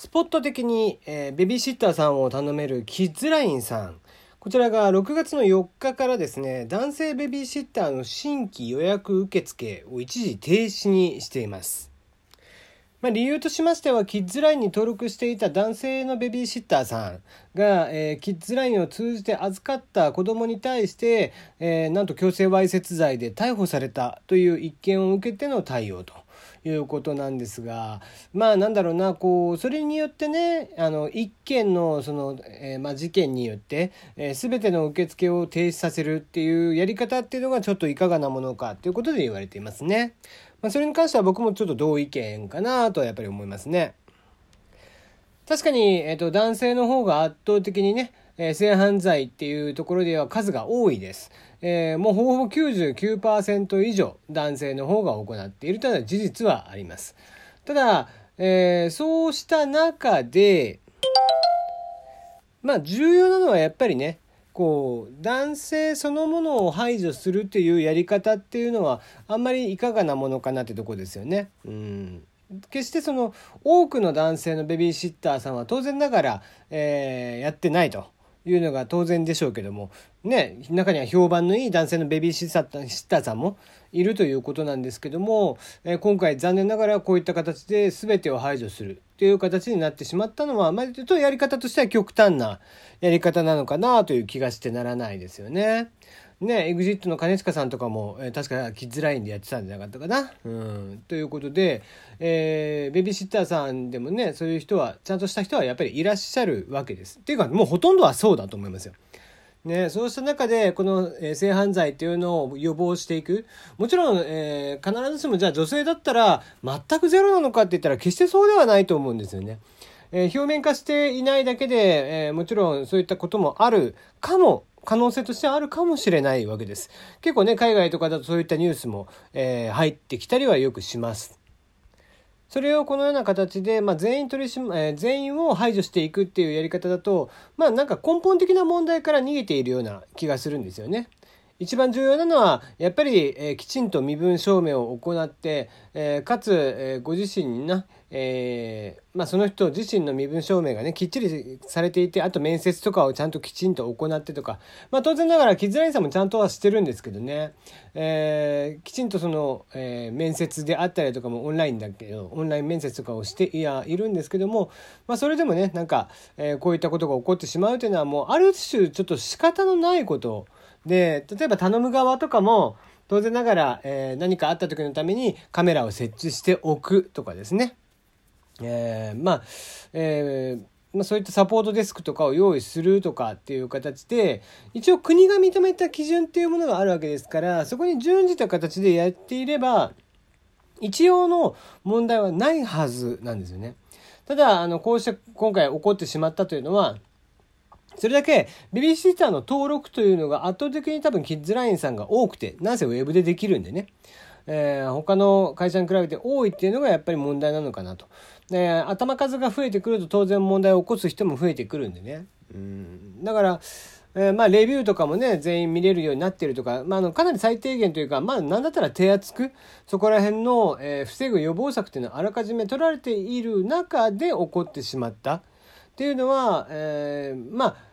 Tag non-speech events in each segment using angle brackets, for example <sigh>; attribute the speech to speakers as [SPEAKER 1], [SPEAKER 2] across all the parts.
[SPEAKER 1] スポット的に、えー、ベビーシッターさんを頼めるキッズラインさん。こちらが6月の4日からですね、男性ベビーシッターの新規予約受付を一時停止にしています。まあ、理由としましては、キッズラインに登録していた男性のベビーシッターさんが、えー、キッズラインを通じて預かった子供に対して、えー、なんと強制わいせつ罪で逮捕されたという一件を受けての対応と。いうことなんですがまあなんだろうなこうそれによってねあの一件のその、えー、まあ、事件によって、えー、全ての受付を停止させるっていうやり方っていうのがちょっといかがなものかということで言われていますね。まあ、それに関しては僕もちょっと同意見かなとはやっぱり思いますね。確かに、えーと男性の方が圧倒的にねえー、性犯罪っていうところでは数が多いです。えー、もうほぼほぼ99%以上男性の方が行っているというのは事実はあります。ただ、えー、そうした中で、まあ重要なのはやっぱりね、こう男性そのものを排除するっていうやり方っていうのはあんまりいかがなものかなってとこですよね。うん決してその多くの男性のベビーシッターさんは当然ながら、えー、やってないと。いうのが当然でしょうけどもね中には評判のいい男性のベビーシッターさんもいるということなんですけども、え今回残念ながらこういった形で全てを排除するという形になってしまったのは、まあ、ちょっとやり方としては極端なやり方なのかなという気がしてならないですよね。ね、EXIT の兼近さんとかも、えー、確かキッズラインでやってたんじゃなかったかな。うん。ということで、えー、ベビーシッターさんでもね、そういう人は、ちゃんとした人はやっぱりいらっしゃるわけです。っていうか、もうほとんどはそうだと思いますよ。ね、そうした中で、この、え、性犯罪っていうのを予防していく。もちろん、えー、必ずしもじゃあ女性だったら全くゼロなのかって言ったら決してそうではないと思うんですよね。えー、表面化していないだけで、えー、もちろんそういったこともあるかも可能性としてはあるかもしれないわけです。結構ね、海外とかだとそういったニュースも、えー、入ってきたりはよくします。それをこのような形で、まあ、全員取り締ま、えー、全員を排除していくっていうやり方だと、まあなんか根本的な問題から逃げているような気がするんですよね。一番重要なのはやっぱり、えー、きちんと身分証明を行って、えー、かつ、えー、ご自身にな、えまあ、その人自身の身分証明がねきっちりされていてあと面接とかをちゃんときちんと行ってとか、まあ、当然ながらキッズラインさんもちゃんとはしてるんですけどね、えきちんとその、え面接であったりとかもオンラインだけどオンライン面接とかをしていやいるんですけども、まあ、それでもねなんか、えこういったことが起こってしまうというのはもうある種ちょっと仕方のないことで、例えば頼む側とかも、当然ながら、え、何かあった時のためにカメラを設置しておくとかですね。えー、まあ、えーまあ、そういったサポートデスクとかを用意するとかっていう形で一応国が認めた基準っていうものがあるわけですからそこに準じた形でやっていれば一応の問題はないはずなんですよね。ただあのこうして今回起こってしまったというのはそれだけベビーシッターの登録というのが圧倒的に多分キッズラインさんが多くて、なんせウェブでできるんでね。えー、他の会社に比べて多いっていうのがやっぱり問題なのかなと。で、頭数が増えてくると当然問題を起こす人も増えてくるんでね。うん。だから、えー、まあ、レビューとかもね、全員見れるようになってるとか、まあ、あの、かなり最低限というか、まあ、なんだったら手厚く、そこら辺の、えー、防ぐ予防策っていうのはあらかじめ取られている中で起こってしまったっていうのは、えー、まあ、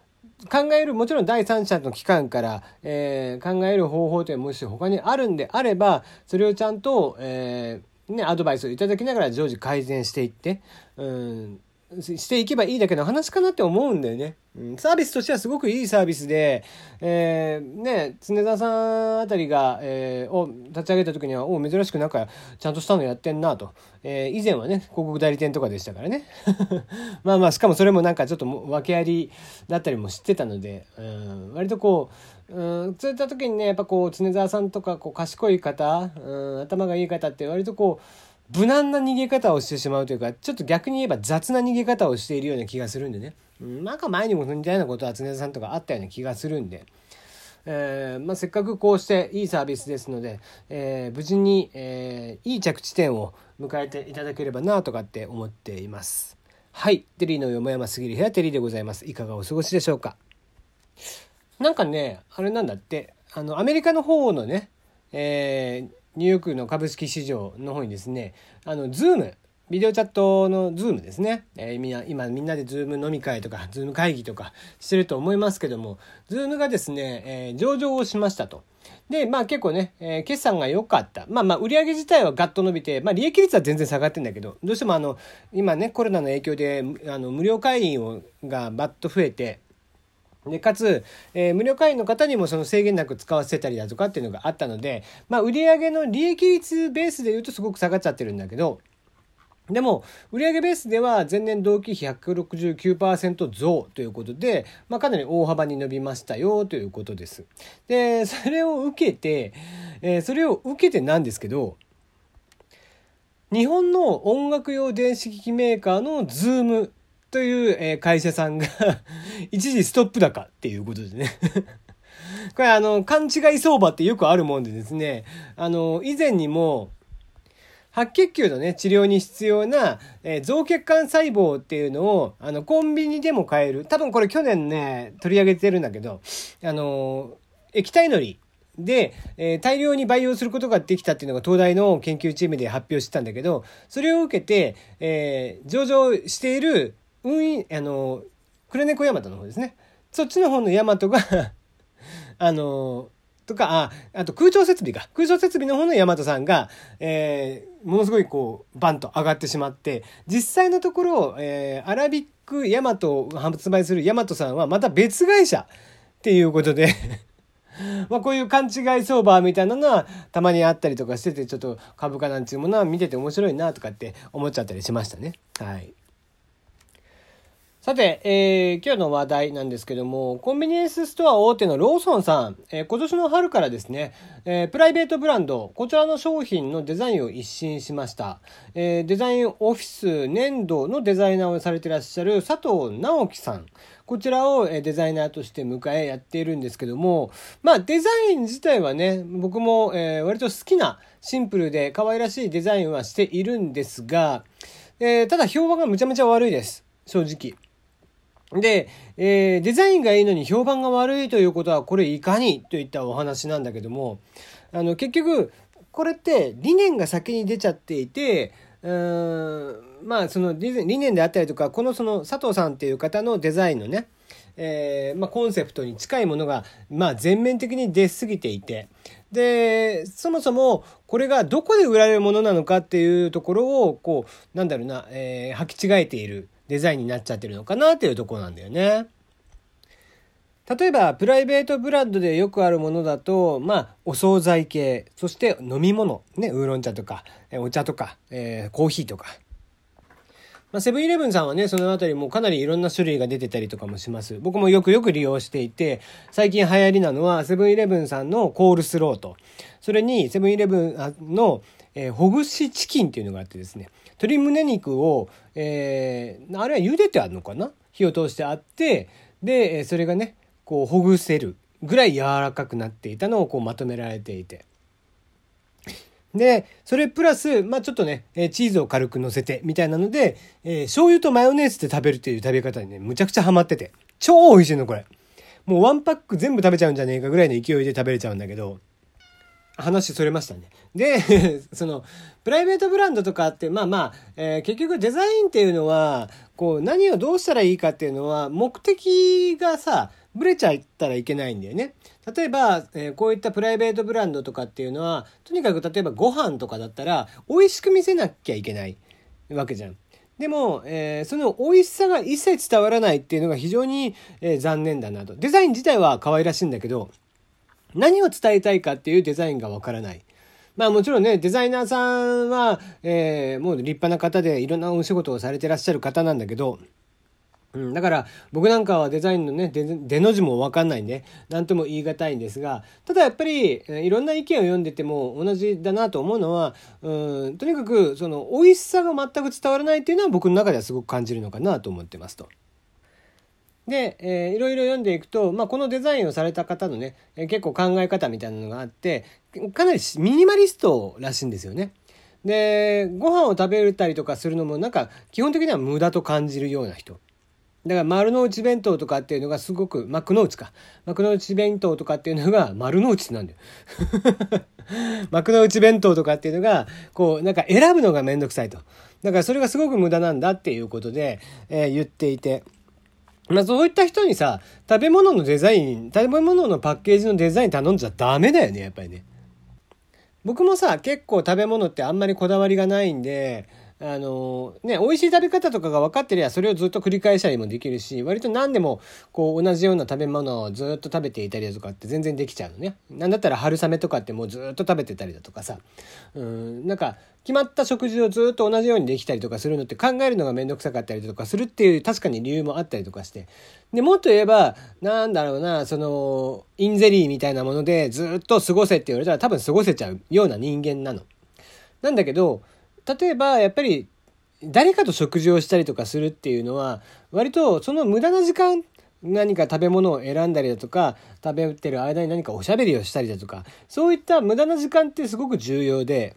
[SPEAKER 1] 考えるもちろん第三者の機関から、えー、考える方法というのはもし他にあるんであればそれをちゃんと、えーね、アドバイスをいただきながら常時改善していって、うん、していけばいいだけの話かなって思うんだよね。サービスとしてはすごくいいサービスで、えー、ね、常澤さんあたりが、えー、を立ち上げた時には、お珍しくなんか、ちゃんとしたのやってんなと。えー、以前はね、広告代理店とかでしたからね。<laughs> まあまあ、しかもそれもなんかちょっと訳ありだったりも知ってたので、うん、割とこう、うん、そういった時にね、やっぱこう、常澤さんとか、こう、賢い方、うん、頭がいい方って割とこう、無難な逃げ方をしてしまうというか、ちょっと逆に言えば雑な逃げ方をしているような気がするんでね。うん、なんか前にも似たようなことは常田さんとかあったような気がするんで。えーまあ、せっかくこうしていいサービスですので、えー、無事に、えー、いい着地点を迎えていただければなとかって思っています。はい。テリーのよもやますぎる部屋テリーでございます。いかがお過ごしでしょうか？なんかね、あれなんだって、あの、アメリカの方のね、えー、ニューヨークの株式市場の方にですね、あの、ズーム、ビデオチャットのズームですね。えー、みんな、今みんなでズーム飲み会とか、ズーム会議とかしてると思いますけども、ズームがですね、えー、上場をしましたと。で、まあ結構ね、えー、決算が良かった。まあまあ売上自体はガッと伸びて、まあ利益率は全然下がってんだけど、どうしてもあの、今ね、コロナの影響で、あの、無料会員をがバッと増えて、で、かつ、えー、無料会員の方にもその制限なく使わせたりだとかっていうのがあったので、まあ売上の利益率ベースで言うとすごく下がっちゃってるんだけど、でも、売上ベースでは前年同期比169%増ということで、まあ、かなり大幅に伸びましたよということです。で、それを受けて、えー、それを受けてなんですけど、日本の音楽用電子機器メーカーのズームというえ会社さんが <laughs> 一時ストップ高っていうことでね <laughs> これあの、勘違い相場ってよくあるもんでですね、あの、以前にも、白血球のね、治療に必要な、えー、増血管細胞っていうのを、あの、コンビニでも買える。多分これ去年ね、取り上げてるんだけど、あの、液体のりで、えー、大量に培養することができたっていうのが東大の研究チームで発表してたんだけど、それを受けて、え、上場している、運営、あのー、クレネコヤマトの方ですね。そっちの方のヤマトが <laughs> あのとか、あ、あと空調設備か。空調設備の方のヤマトさんが、えー、ものすごいこう、バンと上がってしまって、実際のところ、えー、アラビックヤマトを発売するヤマトさんはまた別会社っていうことで <laughs> まあこういう勘違い相場みたいなのはたまにあったりとかしてて、ちょっと株価なんていうものは見てて面白いなとかって思っちゃったりしましたね。はい。さて、えー、今日の話題なんですけども、コンビニエンスストア大手のローソンさん、えー、今年の春からですね、えー、プライベートブランド、こちらの商品のデザインを一新しました。えデザインオフィス年度のデザイナーをされていらっしゃる佐藤直樹さん。こちらをデザイナーとして迎えやっているんですけども、まあデザイン自体はね、僕も、え割と好きなシンプルで可愛らしいデザインはしているんですが、えただ評判がむちゃむちゃ悪いです。正直。で、えー、デザインがいいのに評判が悪いということはこれいかにといったお話なんだけどもあの結局これって理念が先に出ちゃっていてうーんまあその理念であったりとかこのその佐藤さんっていう方のデザインのねえーまあ、コンセプトに近いものが、まあ、全面的に出過ぎていてでそもそもこれがどこで売られるものなのかっていうところをこうなんだろうな、えー、履き違えている。デザインになっちゃってるのかなっていうとこなんだよね。例えば、プライベートブランドでよくあるものだと、まあ、お惣菜系、そして飲み物、ね、ウーロン茶とか、お茶とか、えー、コーヒーとか。まあ、セブンイレブンさんはね、そのあたりもかなりいろんな種類が出てたりとかもします。僕もよくよく利用していて、最近流行りなのは、セブンイレブンさんのコールスローと、それにセブンイレブンの、えー、ほぐしチキンっていうのがあってですね、鶏胸肉を、えー、あれは茹でてあるのかな？火を通してあって、で、それがね、こうほぐせるぐらい柔らかくなっていたのをこうまとめられていて。で、それプラス、まあちょっとね、チーズを軽く乗せてみたいなので、えー、醤油とマヨネーズで食べるっていう食べ方にね、むちゃくちゃハマってて。超美味しいの、これ。もうワンパック全部食べちゃうんじゃねえかぐらいの勢いで食べれちゃうんだけど、話それましたね。で、<laughs> その、プライベートブランドとかって、まあまあ、えー、結局デザインっていうのは、こう、何をどうしたらいいかっていうのは、目的がさ、ブレちゃったらいけないんだよね。例えば、えー、こういったプライベートブランドとかっていうのは、とにかく例えばご飯とかだったら、美味しく見せなきゃいけないわけじゃん。でも、えー、その美味しさが一切伝わらないっていうのが非常に、えー、残念だなと。デザイン自体は可愛らしいんだけど、何を伝えたいかっていうデザインがわからない。まあもちろんね、デザイナーさんは、えー、もう立派な方でいろんなお仕事をされてらっしゃる方なんだけど、うん、だから僕なんかはデザインのね、出の字もわかんないんで、なんとも言い難いんですが、ただやっぱり、いろんな意見を読んでても同じだなと思うのは、うん、とにかくその美味しさが全く伝わらないっていうのは僕の中ではすごく感じるのかなと思ってますと。で、えー、いろいろ読んでいくと、まあ、このデザインをされた方のね、えー、結構考え方みたいなのがあってかなりミニマリストらしいんですよね。でご飯を食べたりとかするのもなんか基本的には無駄と感じるような人。だから丸の内弁当とかっていうのがすごく幕の内か幕の内弁当とかっていうのが丸の内なんだよ <laughs> 幕の内弁当とかっていうのが、こう、なんか選ぶのがめんどくさいと。だからそれがすごく無駄なんだっていうことで、えー、言っていて。まあそういった人にさ、食べ物のデザイン、食べ物のパッケージのデザイン頼んじゃダメだよね、やっぱりね。僕もさ、結構食べ物ってあんまりこだわりがないんで、あのね、美味しい食べ方とかが分かってりゃそれをずっと繰り返したりもできるし割と何でもこう同じような食べ物をずっと食べていたりだとかって全然できちゃうのね。なんだったら春雨とかってもうずっと食べてたりだとかさうんなんか決まった食事をずっと同じようにできたりとかするのって考えるのが面倒くさかったりとかするっていう確かに理由もあったりとかしてでもっと言えばなんだろうなそのインゼリーみたいなものでずっと過ごせって言われたら多分過ごせちゃうような人間なの。なんだけど例えばやっぱり誰かと食事をしたりとかするっていうのは割とその無駄な時間何か食べ物を選んだりだとか食べてる間に何かおしゃべりをしたりだとかそういった無駄な時間ってすごく重要で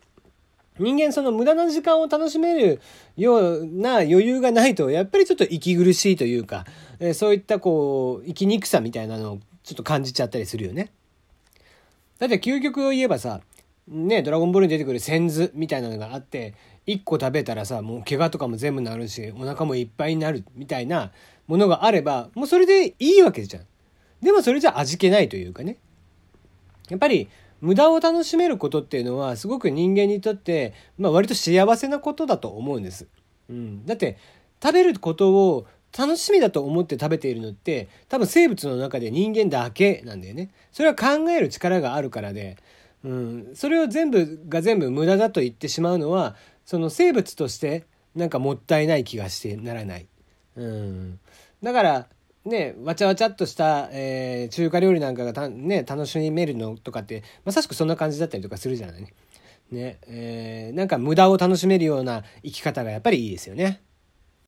[SPEAKER 1] 人間その無駄な時間を楽しめるような余裕がないとやっぱりちょっと息苦しいというかそういったこう生きにくさみたいなのをちょっと感じちゃったりするよね。だって究極を言えばさね、ドラゴンボールに出てくるセンズみたいなのがあって、1個食べたらさ、もう怪我とかも全部治るし、お腹もいっぱいになるみたいなものがあれば、もうそれでいいわけじゃん。でもそれじゃ味気ないというかね。やっぱり、無駄を楽しめることっていうのは、すごく人間にとって、まあ割と幸せなことだと思うんです。うん。だって、食べることを楽しみだと思って食べているのって多分生物の中で人間だけなんだよね。それは考える力があるからでうん、それを全部が全部無駄だと言ってしまうのはその生物としてなんかもったいない気がしてならない。うん、だからねわちゃわちゃっとした、えー、中華料理なんかが、ね、楽しめるのとかってまさしくそんな感じだったりとかするじゃないね。ねえー、なんか無駄を楽しめるような生き方がやっぱりいいですよね。